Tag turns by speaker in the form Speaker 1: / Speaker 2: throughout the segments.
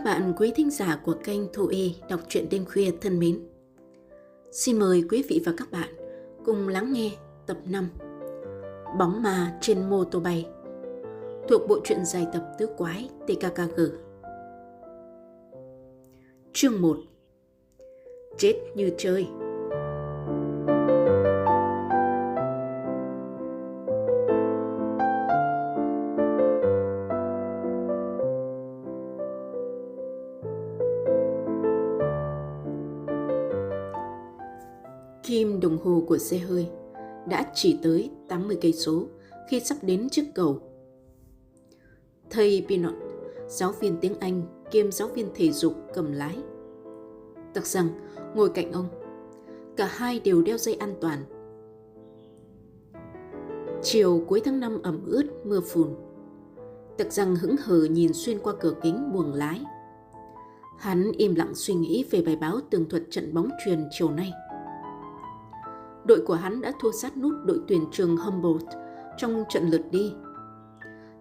Speaker 1: Các bạn quý thính giả của kênh Thu Y đọc truyện đêm khuya thân mến. Xin mời quý vị và các bạn cùng lắng nghe tập 5 Bóng ma trên mô tô bay thuộc bộ truyện dài tập tứ quái TKKG. Chương 1 Chết như chơi của xe hơi đã chỉ tới 80 cây số khi sắp đến trước cầu. Thầy Pinot, giáo viên tiếng Anh kiêm giáo viên thể dục cầm lái. Tặc rằng ngồi cạnh ông, cả hai đều đeo dây an toàn. Chiều cuối tháng 5 ẩm ướt mưa phùn. Tặc rằng hững hờ nhìn xuyên qua cửa kính buồng lái. Hắn im lặng suy nghĩ về bài báo tường thuật trận bóng truyền chiều nay đội của hắn đã thua sát nút đội tuyển trường Humboldt trong trận lượt đi.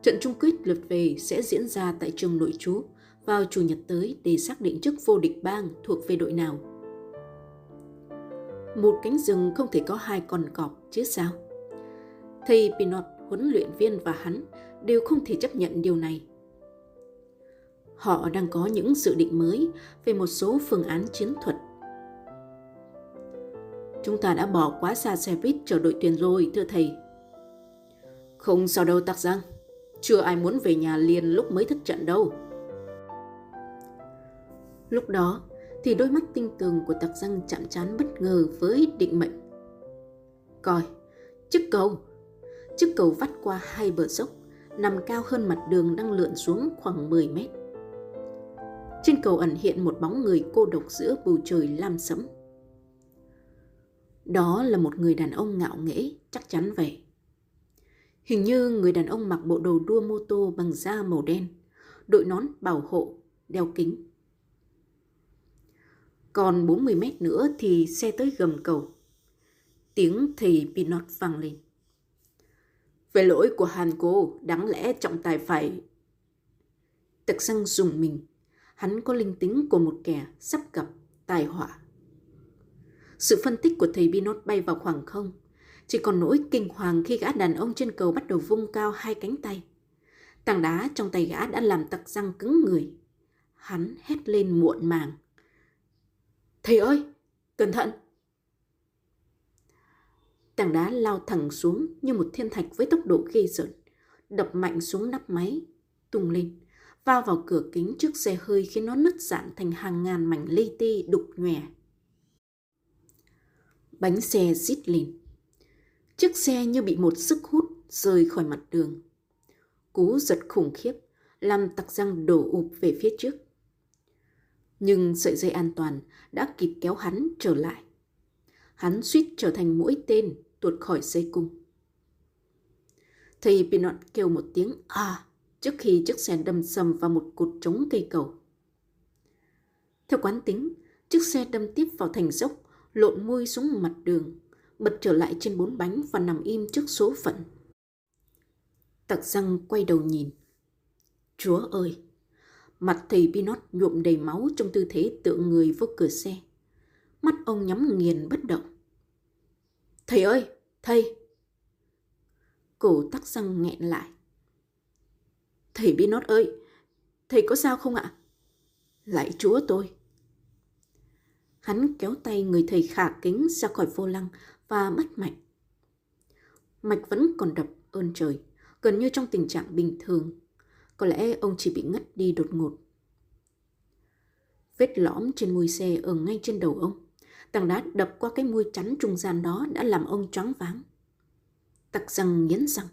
Speaker 1: Trận chung kết lượt về sẽ diễn ra tại trường nội trú vào chủ nhật tới để xác định chức vô địch bang thuộc về đội nào. Một cánh rừng không thể có hai con cọp chứ sao? Thầy Pinot, huấn luyện viên và hắn đều không thể chấp nhận điều này. Họ đang có những dự định mới về một số phương án chiến thuật Chúng ta đã bỏ quá xa xe buýt chờ đội tuyển rồi, thưa thầy. Không sao đâu tắc răng. Chưa ai muốn về nhà liền lúc mới thức trận đâu. Lúc đó thì đôi mắt tinh tường của tặc răng chạm trán bất ngờ với định mệnh. Coi, chiếc cầu. Chiếc cầu vắt qua hai bờ dốc, nằm cao hơn mặt đường đang lượn xuống khoảng 10 mét. Trên cầu ẩn hiện một bóng người cô độc giữa bầu trời lam sẫm. Đó là một người đàn ông ngạo nghễ, chắc chắn vậy. Hình như người đàn ông mặc bộ đồ đua mô tô bằng da màu đen, đội nón bảo hộ, đeo kính. Còn 40 mét nữa thì xe tới gầm cầu. Tiếng thầy Pinot vang lên. Về lỗi của Hàn cô, đáng lẽ trọng tài phải... Tật xăng dùng mình. Hắn có linh tính của một kẻ sắp gặp tai họa. Sự phân tích của thầy Binot bay vào khoảng không. Chỉ còn nỗi kinh hoàng khi gã đàn ông trên cầu bắt đầu vung cao hai cánh tay. Tảng đá trong tay gã đã làm tặc răng cứng người. Hắn hét lên muộn màng. Thầy ơi, cẩn thận! Tảng đá lao thẳng xuống như một thiên thạch với tốc độ ghê rợn, đập mạnh xuống nắp máy, tung lên, va vào cửa kính trước xe hơi khiến nó nứt dạn thành hàng ngàn mảnh li ti đục nhòe Bánh xe rít lên. Chiếc xe như bị một sức hút rơi khỏi mặt đường. Cú giật khủng khiếp, làm tặc răng đổ ụp về phía trước. Nhưng sợi dây an toàn đã kịp kéo hắn trở lại. Hắn suýt trở thành mũi tên tuột khỏi dây cung. Thầy Pinot kêu một tiếng à trước khi chiếc xe đâm sầm vào một cột trống cây cầu. Theo quán tính, chiếc xe đâm tiếp vào thành dốc lộn môi xuống mặt đường, bật trở lại trên bốn bánh và nằm im trước số phận. Tặc răng quay đầu nhìn. Chúa ơi! Mặt thầy Pinot nhuộm đầy máu trong tư thế tựa người vô cửa xe. Mắt ông nhắm nghiền bất động. Thầy ơi! Thầy! Cổ tắc răng nghẹn lại. Thầy Pinot ơi! Thầy có sao không ạ? Lại chúa tôi! Hắn kéo tay người thầy khả kính ra khỏi vô lăng và bắt mạch. Mạch vẫn còn đập ơn trời, gần như trong tình trạng bình thường. Có lẽ ông chỉ bị ngất đi đột ngột. Vết lõm trên mui xe ở ngay trên đầu ông. Tảng đá đập qua cái mui chắn trung gian đó đã làm ông choáng váng. Tặc răng nghiến răng.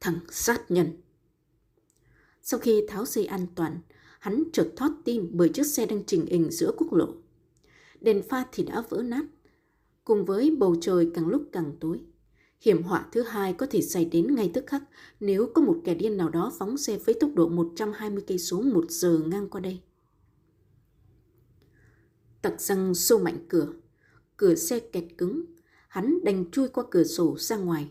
Speaker 1: Thằng sát nhân. Sau khi tháo dây an toàn, hắn chợt thoát tim bởi chiếc xe đang trình hình giữa quốc lộ đèn pha thì đã vỡ nát. Cùng với bầu trời càng lúc càng tối. Hiểm họa thứ hai có thể xảy đến ngay tức khắc nếu có một kẻ điên nào đó phóng xe với tốc độ 120 cây số một giờ ngang qua đây. Tặc răng xô mạnh cửa, cửa xe kẹt cứng, hắn đành chui qua cửa sổ ra ngoài.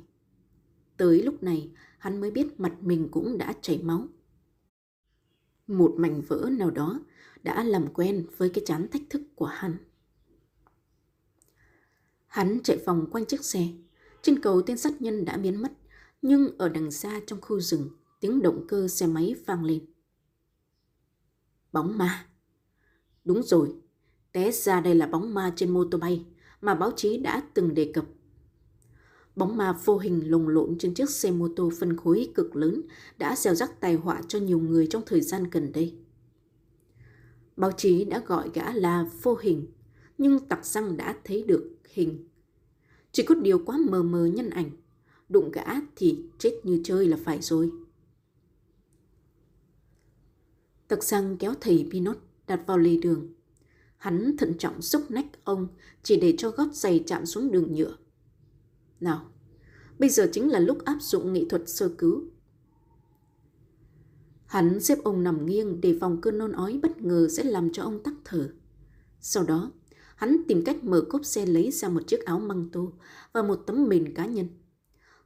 Speaker 1: Tới lúc này, hắn mới biết mặt mình cũng đã chảy máu. Một mảnh vỡ nào đó đã làm quen với cái chán thách thức của hắn. Hắn chạy vòng quanh chiếc xe. Trên cầu tên sát nhân đã biến mất, nhưng ở đằng xa trong khu rừng, tiếng động cơ xe máy vang lên. Bóng ma. Đúng rồi, té ra đây là bóng ma trên mô tô bay mà báo chí đã từng đề cập. Bóng ma vô hình lồng lộn trên chiếc xe mô tô phân khối cực lớn đã gieo rắc tai họa cho nhiều người trong thời gian gần đây. Báo chí đã gọi gã là vô hình, nhưng tặc răng đã thấy được hình. Chỉ có điều quá mờ mờ nhân ảnh, đụng gã thì chết như chơi là phải rồi. Tặc răng kéo thầy Pinot đặt vào lề đường. Hắn thận trọng xúc nách ông chỉ để cho gót giày chạm xuống đường nhựa. Nào, bây giờ chính là lúc áp dụng nghệ thuật sơ cứu. Hắn xếp ông nằm nghiêng để phòng cơn nôn ói bất ngờ sẽ làm cho ông tắc thở. Sau đó, hắn tìm cách mở cốp xe lấy ra một chiếc áo măng tô và một tấm mền cá nhân.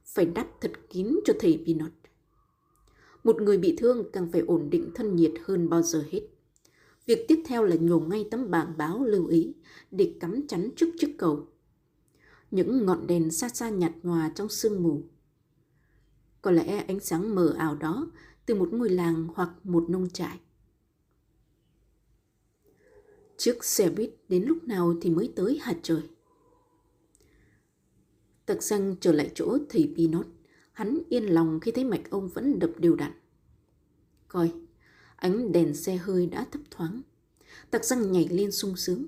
Speaker 1: Phải đắp thật kín cho thầy Pinot. Một người bị thương càng phải ổn định thân nhiệt hơn bao giờ hết. Việc tiếp theo là nhổ ngay tấm bảng báo lưu ý để cắm chắn trước chiếc cầu. Những ngọn đèn xa xa nhạt nhòa trong sương mù. Có lẽ ánh sáng mờ ảo đó từ một ngôi làng hoặc một nông trại. Chiếc xe buýt đến lúc nào thì mới tới hạt trời. Tật răng trở lại chỗ thầy Pinot. Hắn yên lòng khi thấy mạch ông vẫn đập đều đặn. Coi, ánh đèn xe hơi đã thấp thoáng. Tặc răng nhảy lên sung sướng,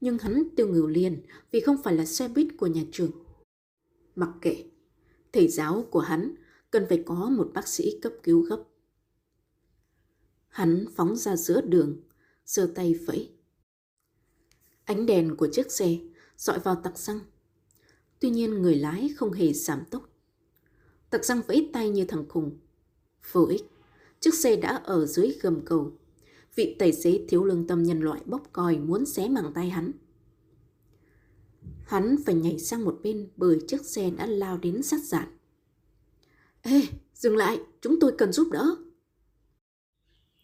Speaker 1: nhưng hắn tiêu ngửu liền vì không phải là xe buýt của nhà trường. Mặc kệ, thầy giáo của hắn cần phải có một bác sĩ cấp cứu gấp. Hắn phóng ra giữa đường, giơ tay vẫy. Ánh đèn của chiếc xe dọi vào tặc xăng. Tuy nhiên người lái không hề giảm tốc. Tặc xăng vẫy tay như thằng khùng. Vô ích, chiếc xe đã ở dưới gầm cầu. Vị tài xế thiếu lương tâm nhân loại bốc còi muốn xé màng tay hắn. Hắn phải nhảy sang một bên bởi chiếc xe đã lao đến sát dạn. Ê, dừng lại, chúng tôi cần giúp đỡ.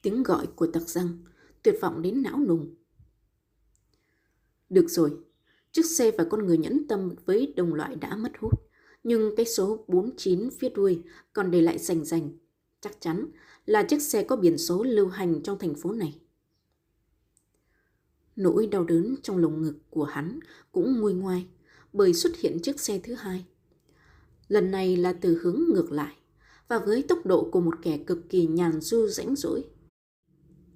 Speaker 1: Tiếng gọi của tặc răng, tuyệt vọng đến não nùng. Được rồi, chiếc xe và con người nhẫn tâm với đồng loại đã mất hút. Nhưng cái số 49 phía đuôi còn để lại rành rành. Chắc chắn là chiếc xe có biển số lưu hành trong thành phố này. Nỗi đau đớn trong lồng ngực của hắn cũng nguôi ngoai bởi xuất hiện chiếc xe thứ hai. Lần này là từ hướng ngược lại và với tốc độ của một kẻ cực kỳ nhàn du rãnh rỗi.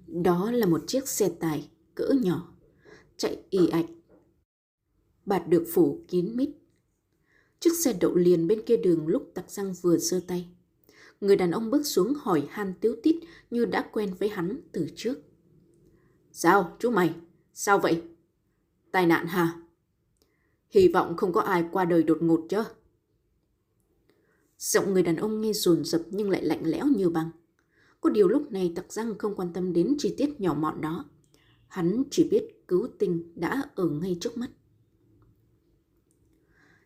Speaker 1: Đó là một chiếc xe tải cỡ nhỏ, chạy ì ạch. Bạt được phủ kín mít. Chiếc xe đậu liền bên kia đường lúc tặc răng vừa giơ tay. Người đàn ông bước xuống hỏi han tiếu tít như đã quen với hắn từ trước. Sao, chú mày? Sao vậy? Tai nạn hả? Hy vọng không có ai qua đời đột ngột chứ. Giọng người đàn ông nghe rồn rập nhưng lại lạnh lẽo như băng. Có điều lúc này tặc răng không quan tâm đến chi tiết nhỏ mọn đó. Hắn chỉ biết cứu tinh đã ở ngay trước mắt.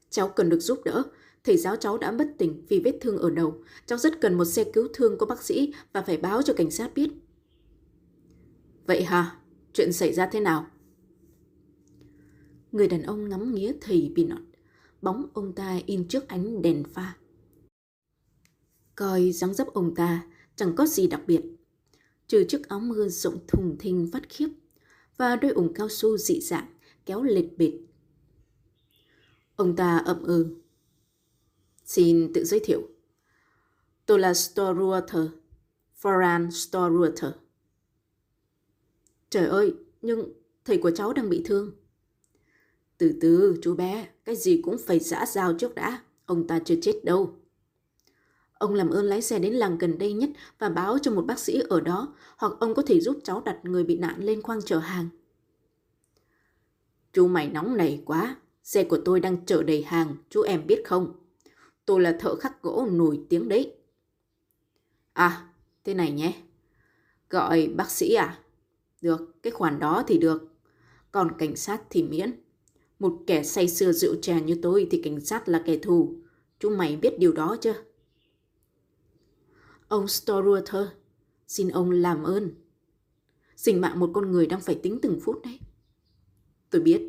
Speaker 1: Cháu cần được giúp đỡ. Thầy giáo cháu đã bất tỉnh vì vết thương ở đầu. Cháu rất cần một xe cứu thương có bác sĩ và phải báo cho cảnh sát biết. Vậy hả? Chuyện xảy ra thế nào? Người đàn ông ngắm nghía thầy Pinot. Bóng ông ta in trước ánh đèn pha. Coi dáng dấp ông ta, chẳng có gì đặc biệt. Trừ chiếc áo mưa rộng thùng thình vắt khiếp và đôi ủng cao su dị dạng kéo lệch bệt. Ông ta ậm ừ. Xin tự giới thiệu. Tôi là Storwater, Foran Storwater. Trời ơi, nhưng thầy của cháu đang bị thương. Từ từ, chú bé, cái gì cũng phải xã giao trước đã. Ông ta chưa chết đâu. Ông làm ơn lái xe đến làng gần đây nhất và báo cho một bác sĩ ở đó, hoặc ông có thể giúp cháu đặt người bị nạn lên khoang chở hàng. Chú mày nóng nảy quá, xe của tôi đang chở đầy hàng, chú em biết không? Tôi là thợ khắc gỗ nổi tiếng đấy. À, thế này nhé. Gọi bác sĩ à? Được, cái khoản đó thì được. Còn cảnh sát thì miễn. Một kẻ say sưa rượu chè như tôi thì cảnh sát là kẻ thù. Chú mày biết điều đó chưa? Ông Storwater, xin ông làm ơn, Sinh mạng một con người đang phải tính từng phút đấy. Tôi biết,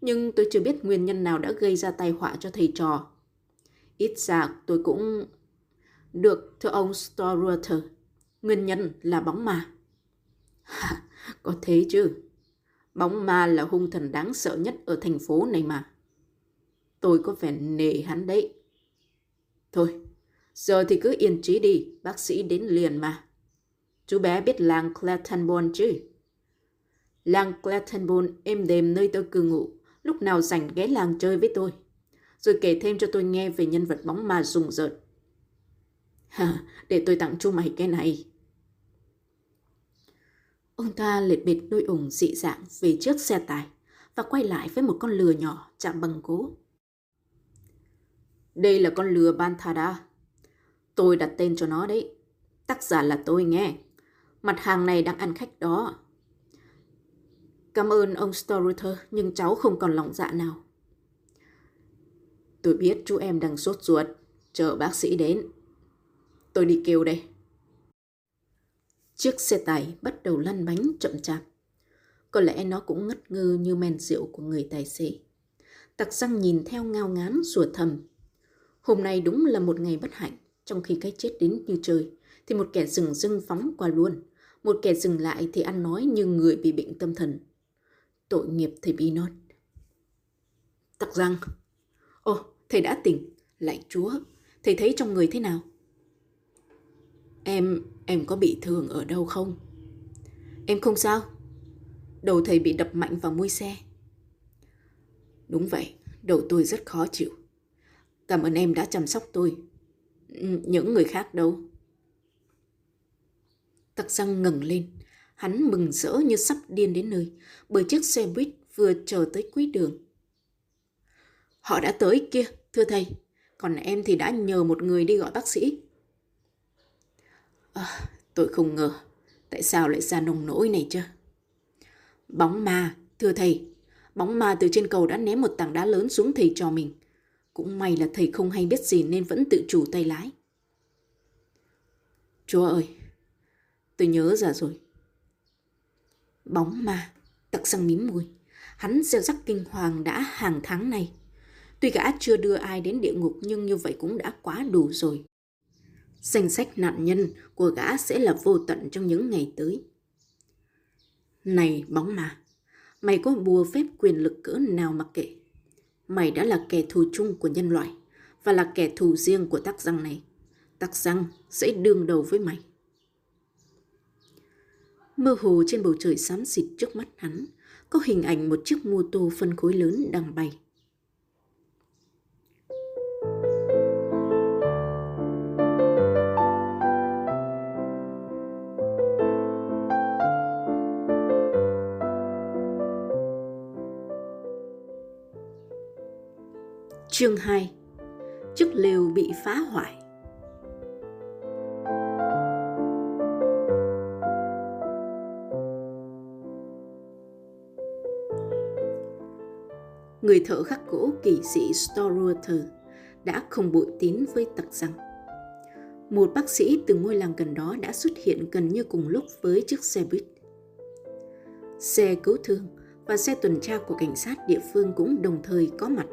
Speaker 1: nhưng tôi chưa biết nguyên nhân nào đã gây ra tai họa cho thầy trò. Ít ra tôi cũng... Được, thưa ông Storwater, nguyên nhân là bóng ma. có thế chứ. Bóng ma là hung thần đáng sợ nhất ở thành phố này mà. Tôi có vẻ nể hắn đấy. Thôi, giờ thì cứ yên trí đi, bác sĩ đến liền mà. Chú bé biết làng Clattenburn chứ? Làng Clattenburn êm đềm nơi tôi cư ngụ, lúc nào rảnh ghé làng chơi với tôi. Rồi kể thêm cho tôi nghe về nhân vật bóng ma rùng rợn. Hả, để tôi tặng chú mày cái này. Ông ta liệt biệt đôi ủng dị dạng về trước xe tải và quay lại với một con lừa nhỏ chạm bằng cố. Đây là con lừa Banthada. Tôi đặt tên cho nó đấy. Tác giả là tôi nghe. Mặt hàng này đang ăn khách đó. Cảm ơn ông Storyter, nhưng cháu không còn lòng dạ nào. Tôi biết chú em đang sốt ruột, chờ bác sĩ đến. Tôi đi kêu đây. Chiếc xe tải bắt đầu lăn bánh chậm chạp. Có lẽ nó cũng ngất ngư như men rượu của người tài xế. Tặc răng nhìn theo ngao ngán rủa thầm. Hôm nay đúng là một ngày bất hạnh. Trong khi cái chết đến như trời, thì một kẻ dừng dưng phóng qua luôn. Một kẻ dừng lại thì ăn nói như người bị bệnh tâm thần. Tội nghiệp thầy Binot. Tặc răng. Ồ, thầy đã tỉnh. Lạy chúa, thầy thấy trong người thế nào? Em, em có bị thương ở đâu không? Em không sao. Đầu thầy bị đập mạnh vào mui xe. Đúng vậy, đầu tôi rất khó chịu. Cảm ơn em đã chăm sóc tôi. Những người khác đâu? Tặc răng ngẩng lên. Hắn mừng rỡ như sắp điên đến nơi, bởi chiếc xe buýt vừa chờ tới quý đường. Họ đã tới kia, thưa thầy. Còn em thì đã nhờ một người đi gọi bác sĩ. À, tôi không ngờ. Tại sao lại ra nông nỗi này chứ? Bóng ma, thưa thầy. Bóng ma từ trên cầu đã ném một tảng đá lớn xuống thầy trò mình. Cũng may là thầy không hay biết gì nên vẫn tự chủ tay lái. Chúa ơi, tôi nhớ ra rồi. Bóng ma, tặc răng mím môi. Hắn gieo rắc kinh hoàng đã hàng tháng này. Tuy gã chưa đưa ai đến địa ngục nhưng như vậy cũng đã quá đủ rồi. Danh sách nạn nhân của gã sẽ là vô tận trong những ngày tới. Này bóng ma, mày có bùa phép quyền lực cỡ nào mặc kệ. Mày đã là kẻ thù chung của nhân loại và là kẻ thù riêng của tắc răng này. Tắc răng sẽ đương đầu với mày. Mơ hồ trên bầu trời xám xịt trước mắt hắn, có hình ảnh một chiếc mô tô phân khối lớn đang bay. Chương 2 Chiếc lều bị phá hoại Người thợ khắc gỗ kỳ sĩ Storwater đã không bội tín với tặc rằng, Một bác sĩ từ ngôi làng gần đó đã xuất hiện gần như cùng lúc với chiếc xe buýt. Xe cứu thương và xe tuần tra của cảnh sát địa phương cũng đồng thời có mặt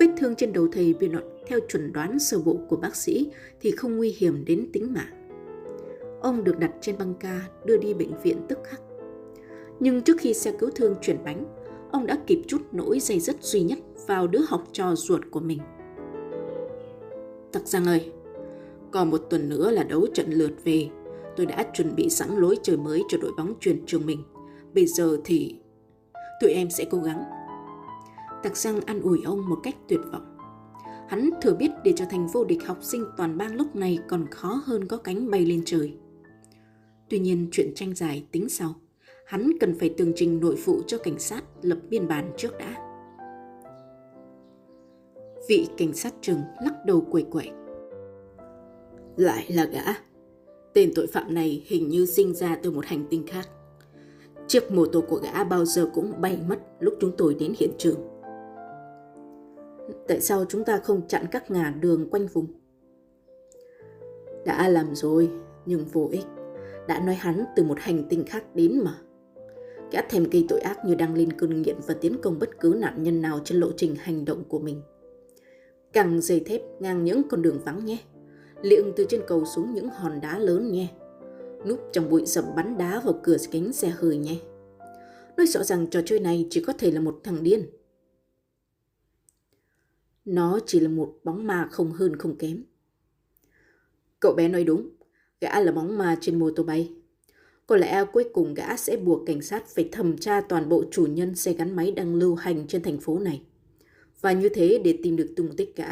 Speaker 1: Vết thương trên đầu thầy Bernard theo chuẩn đoán sơ bộ của bác sĩ thì không nguy hiểm đến tính mạng. Ông được đặt trên băng ca đưa đi bệnh viện tức khắc. Nhưng trước khi xe cứu thương chuyển bánh, ông đã kịp chút nỗi dây dứt duy nhất vào đứa học trò ruột của mình. Tặc Giang ơi, còn một tuần nữa là đấu trận lượt về. Tôi đã chuẩn bị sẵn lối chơi mới cho đội bóng truyền trường mình. Bây giờ thì tụi em sẽ cố gắng Tạc Giang an ủi ông một cách tuyệt vọng. Hắn thừa biết để trở thành vô địch học sinh toàn bang lúc này còn khó hơn có cánh bay lên trời. Tuy nhiên chuyện tranh giải tính sau. Hắn cần phải tường trình nội vụ cho cảnh sát lập biên bản trước đã. Vị cảnh sát trưởng lắc đầu quẩy quẩy. Lại là gã. Tên tội phạm này hình như sinh ra từ một hành tinh khác. Chiếc mô tô của gã bao giờ cũng bay mất lúc chúng tôi đến hiện trường. Tại sao chúng ta không chặn các ngả đường quanh vùng? Đã làm rồi, nhưng vô ích. Đã nói hắn từ một hành tinh khác đến mà. Gã thèm gây tội ác như đang lên cơn nghiện và tiến công bất cứ nạn nhân nào trên lộ trình hành động của mình. Càng dây thép ngang những con đường vắng nhé. Liệng từ trên cầu xuống những hòn đá lớn nhé. Núp trong bụi rậm bắn đá vào cửa kính xe hơi nhé. Nói rõ ràng trò chơi này chỉ có thể là một thằng điên. Nó chỉ là một bóng ma không hơn không kém. Cậu bé nói đúng, gã là bóng ma trên mô tô bay. Có lẽ cuối cùng gã sẽ buộc cảnh sát phải thẩm tra toàn bộ chủ nhân xe gắn máy đang lưu hành trên thành phố này. Và như thế để tìm được tung tích gã,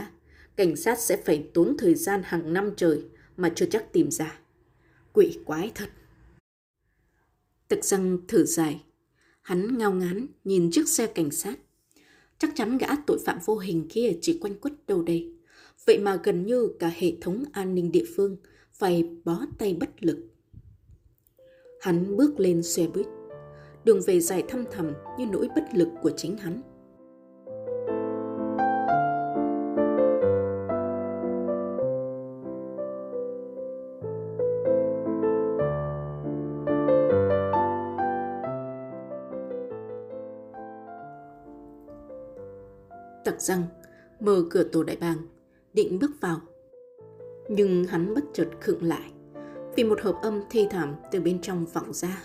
Speaker 1: cảnh sát sẽ phải tốn thời gian hàng năm trời mà chưa chắc tìm ra. Quỷ quái thật. Tật răng thở dài, hắn ngao ngán nhìn chiếc xe cảnh sát. Chắc chắn gã tội phạm vô hình kia chỉ quanh quất đâu đây. Vậy mà gần như cả hệ thống an ninh địa phương phải bó tay bất lực. Hắn bước lên xe buýt. Đường về dài thăm thầm như nỗi bất lực của chính hắn. Răng, mở cửa tổ đại bàng, định bước vào. Nhưng hắn bất chợt khựng lại, vì một hợp âm thê thảm từ bên trong vọng ra.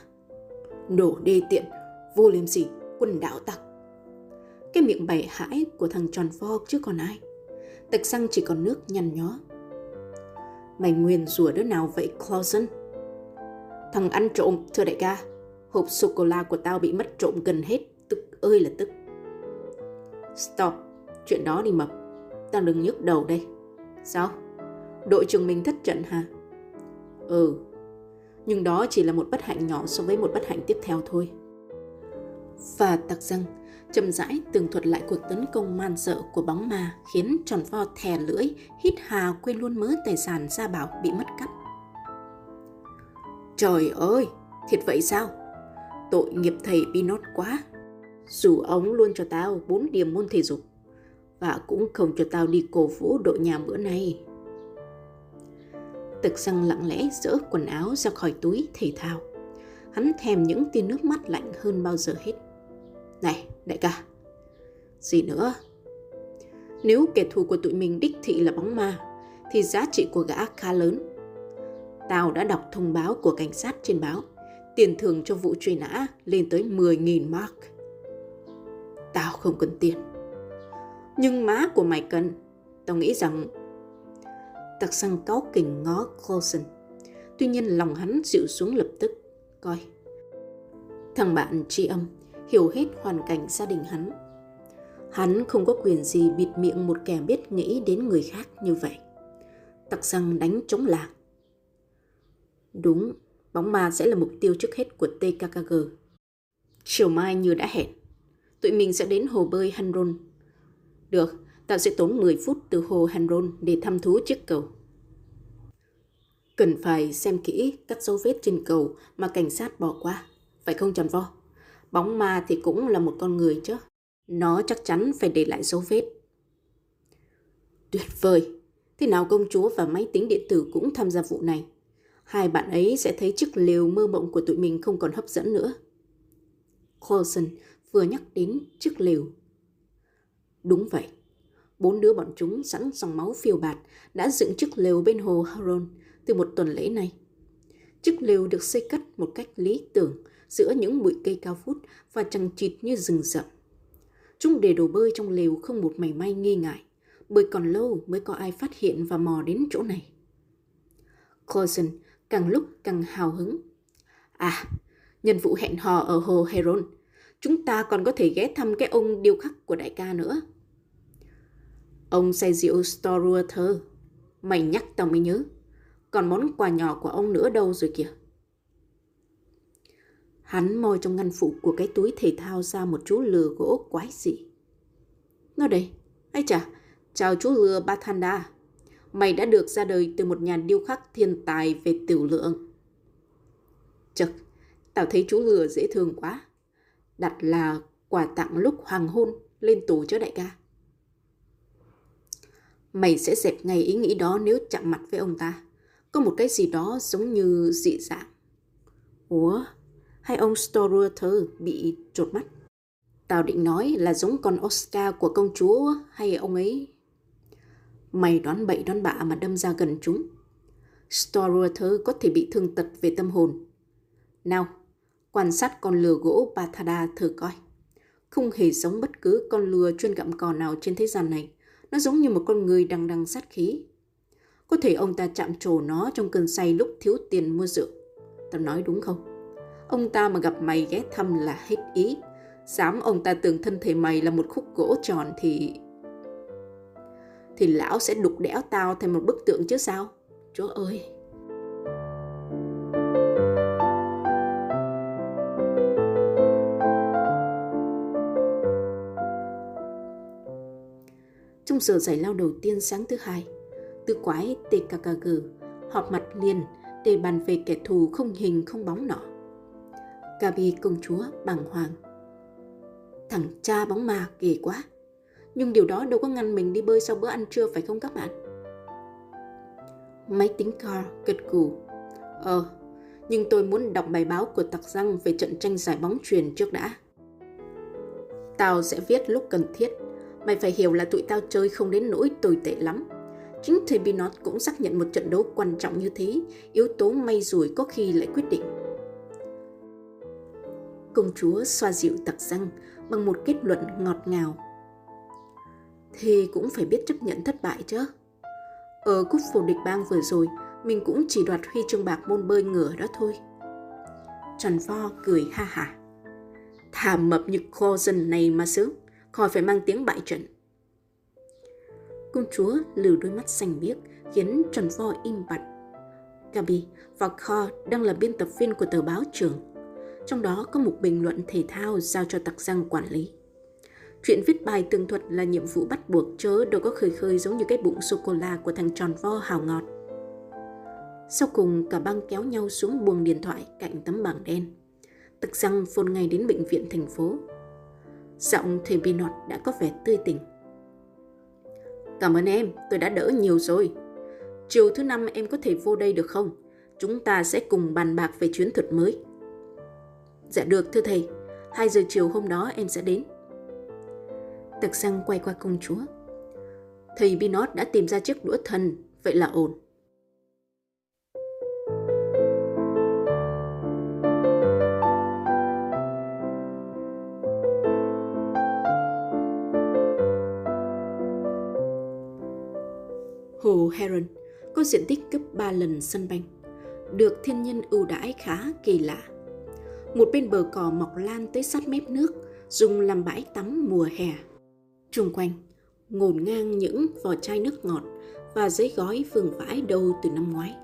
Speaker 1: Nổ đê tiện, vô liêm sỉ, quân đạo tặc. Cái miệng bày hãi của thằng tròn vo chứ còn ai. Tạch răng chỉ còn nước nhăn nhó. Mày nguyền rủa đứa nào vậy Clausen? Thằng ăn trộm, thưa đại ca. Hộp sô-cô-la của tao bị mất trộm gần hết, tức ơi là tức. Stop, chuyện đó đi mập. Tao đừng nhức đầu đây. Sao? Đội trưởng mình thất trận hả? Ừ, nhưng đó chỉ là một bất hạnh nhỏ so với một bất hạnh tiếp theo thôi. Và tặc răng, chậm rãi tường thuật lại cuộc tấn công man sợ của bóng ma khiến tròn vo thè lưỡi, hít hà quên luôn mớ tài sản gia bảo bị mất cắp. Trời ơi, thiệt vậy sao? Tội nghiệp thầy Pinot quá. Dù ông luôn cho tao bốn điểm môn thể dục và cũng không cho tao đi cổ vũ đội nhà bữa nay. Tực răng lặng lẽ dỡ quần áo ra khỏi túi thể thao. Hắn thèm những tia nước mắt lạnh hơn bao giờ hết. Này, đại ca. Gì nữa? Nếu kẻ thù của tụi mình đích thị là bóng ma, thì giá trị của gã khá lớn. Tao đã đọc thông báo của cảnh sát trên báo. Tiền thưởng cho vụ truy nã lên tới 10.000 mark. Tao không cần tiền. Nhưng má của mày cần. Tao nghĩ rằng Tặc săn cáu kình ngó Coulson, Tuy nhiên lòng hắn dịu xuống lập tức. Coi. Thằng bạn tri âm hiểu hết hoàn cảnh gia đình hắn. Hắn không có quyền gì bịt miệng một kẻ biết nghĩ đến người khác như vậy. Tặc răng đánh chống làng. Đúng, bóng ma sẽ là mục tiêu trước hết của TKKG. Chiều mai như đã hẹn, tụi mình sẽ đến hồ bơi Hanron. Được, tao sẽ tốn 10 phút từ hồ Hanron để thăm thú chiếc cầu. Cần phải xem kỹ các dấu vết trên cầu mà cảnh sát bỏ qua, phải không tròn vo? Bóng ma thì cũng là một con người chứ. Nó chắc chắn phải để lại dấu vết. Tuyệt vời! Thế nào công chúa và máy tính điện tử cũng tham gia vụ này. Hai bạn ấy sẽ thấy chiếc lều mơ mộng của tụi mình không còn hấp dẫn nữa. Coulson vừa nhắc đến chiếc lều. Đúng vậy. Bốn đứa bọn chúng sẵn dòng máu phiêu bạt đã dựng chiếc lều bên hồ Haron từ một tuần lễ này. Chiếc lều được xây cất một cách lý tưởng giữa những bụi cây cao vút và chằng chịt như rừng rậm. Chúng để đồ bơi trong lều không một mảy may nghi ngại, bởi còn lâu mới có ai phát hiện và mò đến chỗ này. Coulson càng lúc càng hào hứng. À, nhân vụ hẹn hò ở hồ Heron, chúng ta còn có thể ghé thăm cái ông điêu khắc của đại ca nữa. Ông say rượu Mày nhắc tao mới nhớ. Còn món quà nhỏ của ông nữa đâu rồi kìa. Hắn moi trong ngăn phụ của cái túi thể thao ra một chú lừa gỗ quái dị. Nó đây, ấy chà, chào chú lừa Bathanda. Mày đã được ra đời từ một nhà điêu khắc thiên tài về tiểu lượng. Chật, tao thấy chú lừa dễ thương quá. Đặt là quà tặng lúc hoàng hôn lên tù cho đại ca. Mày sẽ dẹp ngay ý nghĩ đó nếu chạm mặt với ông ta. Có một cái gì đó giống như dị dạng. Ủa, hay ông Storrother bị trột mắt? Tao định nói là giống con Oscar của công chúa hay ông ấy... Mày đoán bậy đoán bạ mà đâm ra gần chúng. Storrother có thể bị thương tật về tâm hồn. Nào, quan sát con lừa gỗ Bathada thử coi. Không hề giống bất cứ con lừa chuyên gặm cò nào trên thế gian này. Nó giống như một con người đằng đằng sát khí. Có thể ông ta chạm trổ nó trong cơn say lúc thiếu tiền mua rượu. Tao nói đúng không? Ông ta mà gặp mày ghé thăm là hết ý. Dám ông ta tưởng thân thể mày là một khúc gỗ tròn thì... Thì lão sẽ đục đẽo tao thành một bức tượng chứ sao? Chúa ơi! Trong giờ giải lao đầu tiên sáng thứ hai, tứ quái TKKG họp mặt liền để bàn về kẻ thù không hình không bóng nọ. Gabi công chúa bàng hoàng. Thằng cha bóng ma ghê quá. Nhưng điều đó đâu có ngăn mình đi bơi sau bữa ăn trưa phải không các bạn? Máy tính car gật gù. Ờ, nhưng tôi muốn đọc bài báo của tặc răng về trận tranh giải bóng truyền trước đã. Tao sẽ viết lúc cần thiết. Mày phải hiểu là tụi tao chơi không đến nỗi tồi tệ lắm. Chính thầy cũng xác nhận một trận đấu quan trọng như thế, yếu tố may rủi có khi lại quyết định. Công chúa xoa dịu tặc răng bằng một kết luận ngọt ngào. Thì cũng phải biết chấp nhận thất bại chứ. Ở cúp vô địch bang vừa rồi, mình cũng chỉ đoạt huy chương bạc môn bơi ngửa đó thôi. Trần Vo cười ha hả. Thà mập như kho dân này mà sướng, khỏi phải mang tiếng bại trận. Công chúa lừ đôi mắt xanh biếc, khiến Trần Vo im bặt. Gabi và Kho đang là biên tập viên của tờ báo trường. Trong đó có một bình luận thể thao giao cho tặc răng quản lý. Chuyện viết bài tường thuật là nhiệm vụ bắt buộc, chớ đâu có khơi khơi giống như cái bụng sô-cô-la của thằng tròn vo hào ngọt. Sau cùng, cả băng kéo nhau xuống buồng điện thoại cạnh tấm bảng đen. Tặc răng phôn ngay đến bệnh viện thành phố. Giọng thầy Binot đã có vẻ tươi tỉnh. Cảm ơn em, tôi đã đỡ nhiều rồi. Chiều thứ năm em có thể vô đây được không? Chúng ta sẽ cùng bàn bạc về chuyến thuật mới. Dạ được thưa thầy, 2 giờ chiều hôm đó em sẽ đến. Tặc Sang quay qua công chúa. Thầy Binot đã tìm ra chiếc đũa thần, vậy là ổn. Hồ Heron có diện tích gấp 3 lần sân banh, được thiên nhiên ưu đãi khá kỳ lạ. Một bên bờ cỏ mọc lan tới sát mép nước, dùng làm bãi tắm mùa hè. Trung quanh, ngổn ngang những vỏ chai nước ngọt và giấy gói vương vãi đâu từ năm ngoái.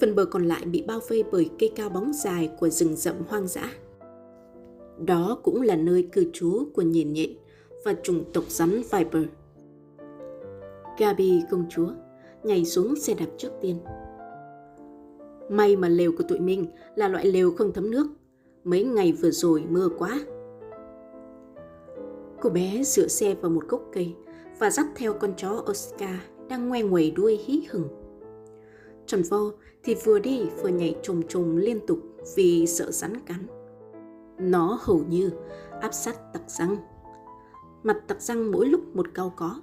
Speaker 1: Phần bờ còn lại bị bao vây bởi cây cao bóng dài của rừng rậm hoang dã. Đó cũng là nơi cư trú của nhìn nhện và chủng tộc rắn Viper. Gabi công chúa, nhảy xuống xe đạp trước tiên. May mà lều của tụi mình là loại lều không thấm nước. Mấy ngày vừa rồi mưa quá. Cô bé dựa xe vào một gốc cây và dắt theo con chó Oscar đang ngoe nguẩy đuôi hí hửng. Tròn vo thì vừa đi vừa nhảy trồm trồm liên tục vì sợ rắn cắn. Nó hầu như áp sát tặc răng. Mặt tặc răng mỗi lúc một cao có.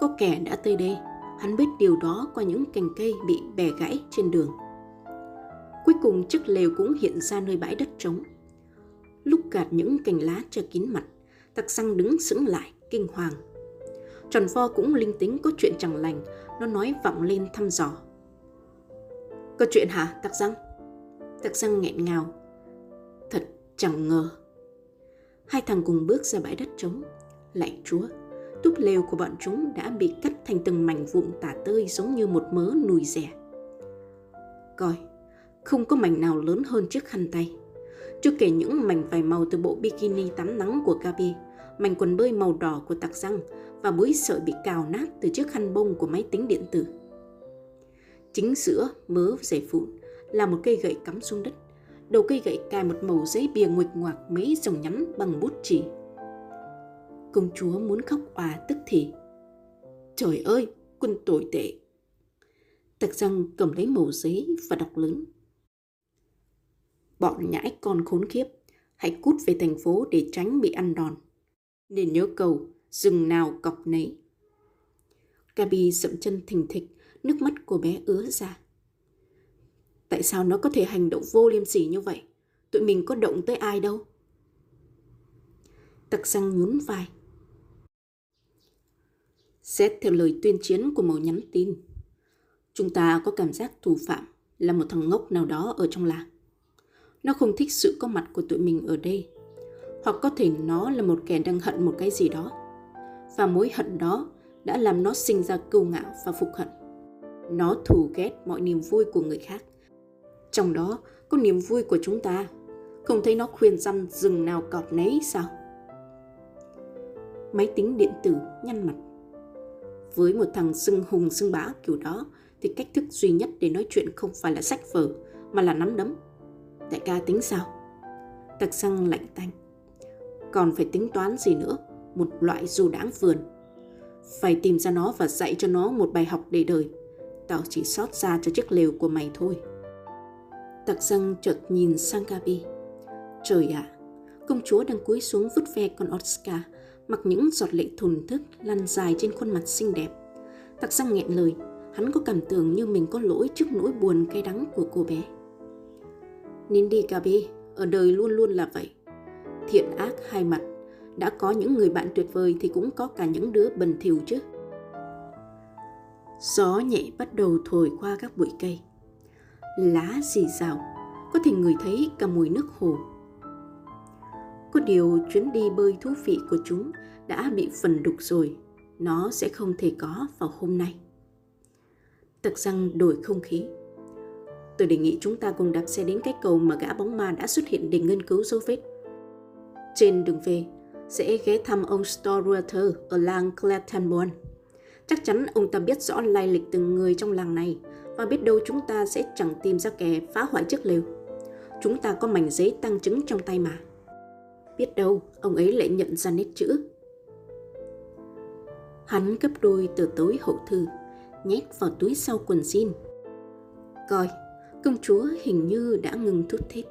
Speaker 1: Có kẻ đã tới đây, hắn biết điều đó qua những cành cây bị bẻ gãy trên đường. Cuối cùng chiếc lều cũng hiện ra nơi bãi đất trống. Lúc gạt những cành lá che kín mặt, tặc răng đứng sững lại, kinh hoàng. Tròn vo cũng linh tính có chuyện chẳng lành, nó nói vọng lên thăm dò. Có chuyện hả, tặc răng? Tặc răng nghẹn ngào. Thật chẳng ngờ. Hai thằng cùng bước ra bãi đất trống. Lạy chúa, túp lều của bọn chúng đã bị cắt thành từng mảnh vụn tả tơi giống như một mớ nùi rẻ. Coi, không có mảnh nào lớn hơn chiếc khăn tay. Chưa kể những mảnh vải màu từ bộ bikini tắm nắng của Gabi, mảnh quần bơi màu đỏ của tặc răng và búi sợi bị cào nát từ chiếc khăn bông của máy tính điện tử. Chính giữa mớ giày vụn là một cây gậy cắm xuống đất. Đầu cây gậy cài một màu giấy bìa nguệch ngoạc mấy dòng nhắn bằng bút chỉ. Công chúa muốn khóc òa tức thì. Trời ơi, quân tồi tệ. Tặc răng cầm lấy màu giấy và đọc lớn. Bọn nhãi con khốn khiếp, hãy cút về thành phố để tránh bị ăn đòn. Nên nhớ cầu, rừng nào cọc nấy. Gabi sậm chân thình thịch, nước mắt của bé ứa ra. Tại sao nó có thể hành động vô liêm sỉ như vậy? Tụi mình có động tới ai đâu. Tặc răng nhún vai. Xét theo lời tuyên chiến của một nhắn tin, chúng ta có cảm giác thủ phạm là một thằng ngốc nào đó ở trong làng. Nó không thích sự có mặt của tụi mình ở đây. Hoặc có thể nó là một kẻ đang hận một cái gì đó. Và mối hận đó đã làm nó sinh ra cưu ngạo và phục hận. Nó thù ghét mọi niềm vui của người khác. Trong đó có niềm vui của chúng ta. Không thấy nó khuyên răn rừng nào cọp nấy sao? Máy tính điện tử nhăn mặt. Với một thằng xưng hùng xưng bá kiểu đó thì cách thức duy nhất để nói chuyện không phải là sách vở mà là nắm đấm. Đại ca tính sao? Tặc xăng lạnh tanh. Còn phải tính toán gì nữa? Một loại dù đáng vườn. Phải tìm ra nó và dạy cho nó một bài học để đời. Tao chỉ sót ra cho chiếc lều của mày thôi. Tặc răng chợt nhìn sang Gabi. Trời ạ, à, công chúa đang cúi xuống vứt ve con Oscar, mặc những giọt lệ thùn thức lăn dài trên khuôn mặt xinh đẹp. Tặc răng nghẹn lời, hắn có cảm tưởng như mình có lỗi trước nỗi buồn cay đắng của cô bé. Nín đi ở đời luôn luôn là vậy. Thiện ác hai mặt, đã có những người bạn tuyệt vời thì cũng có cả những đứa bần thỉu chứ. Gió nhẹ bắt đầu thổi qua các bụi cây. Lá xì rào, có thể người thấy cả mùi nước hồ. Có điều chuyến đi bơi thú vị của chúng đã bị phần đục rồi, nó sẽ không thể có vào hôm nay. Tặc răng đổi không khí. Tôi đề nghị chúng ta cùng đạp xe đến cái cầu mà gã bóng ma đã xuất hiện để nghiên cứu dấu vết. Trên đường về, sẽ ghé thăm ông Storwater ở làng Clattenburn. Chắc chắn ông ta biết rõ lai lịch từng người trong làng này và biết đâu chúng ta sẽ chẳng tìm ra kẻ phá hoại chiếc lều. Chúng ta có mảnh giấy tăng chứng trong tay mà. Biết đâu ông ấy lại nhận ra nét chữ. Hắn gấp đôi tờ tối hậu thư, nhét vào túi sau quần jean. Coi, công chúa hình như đã ngừng thút thít.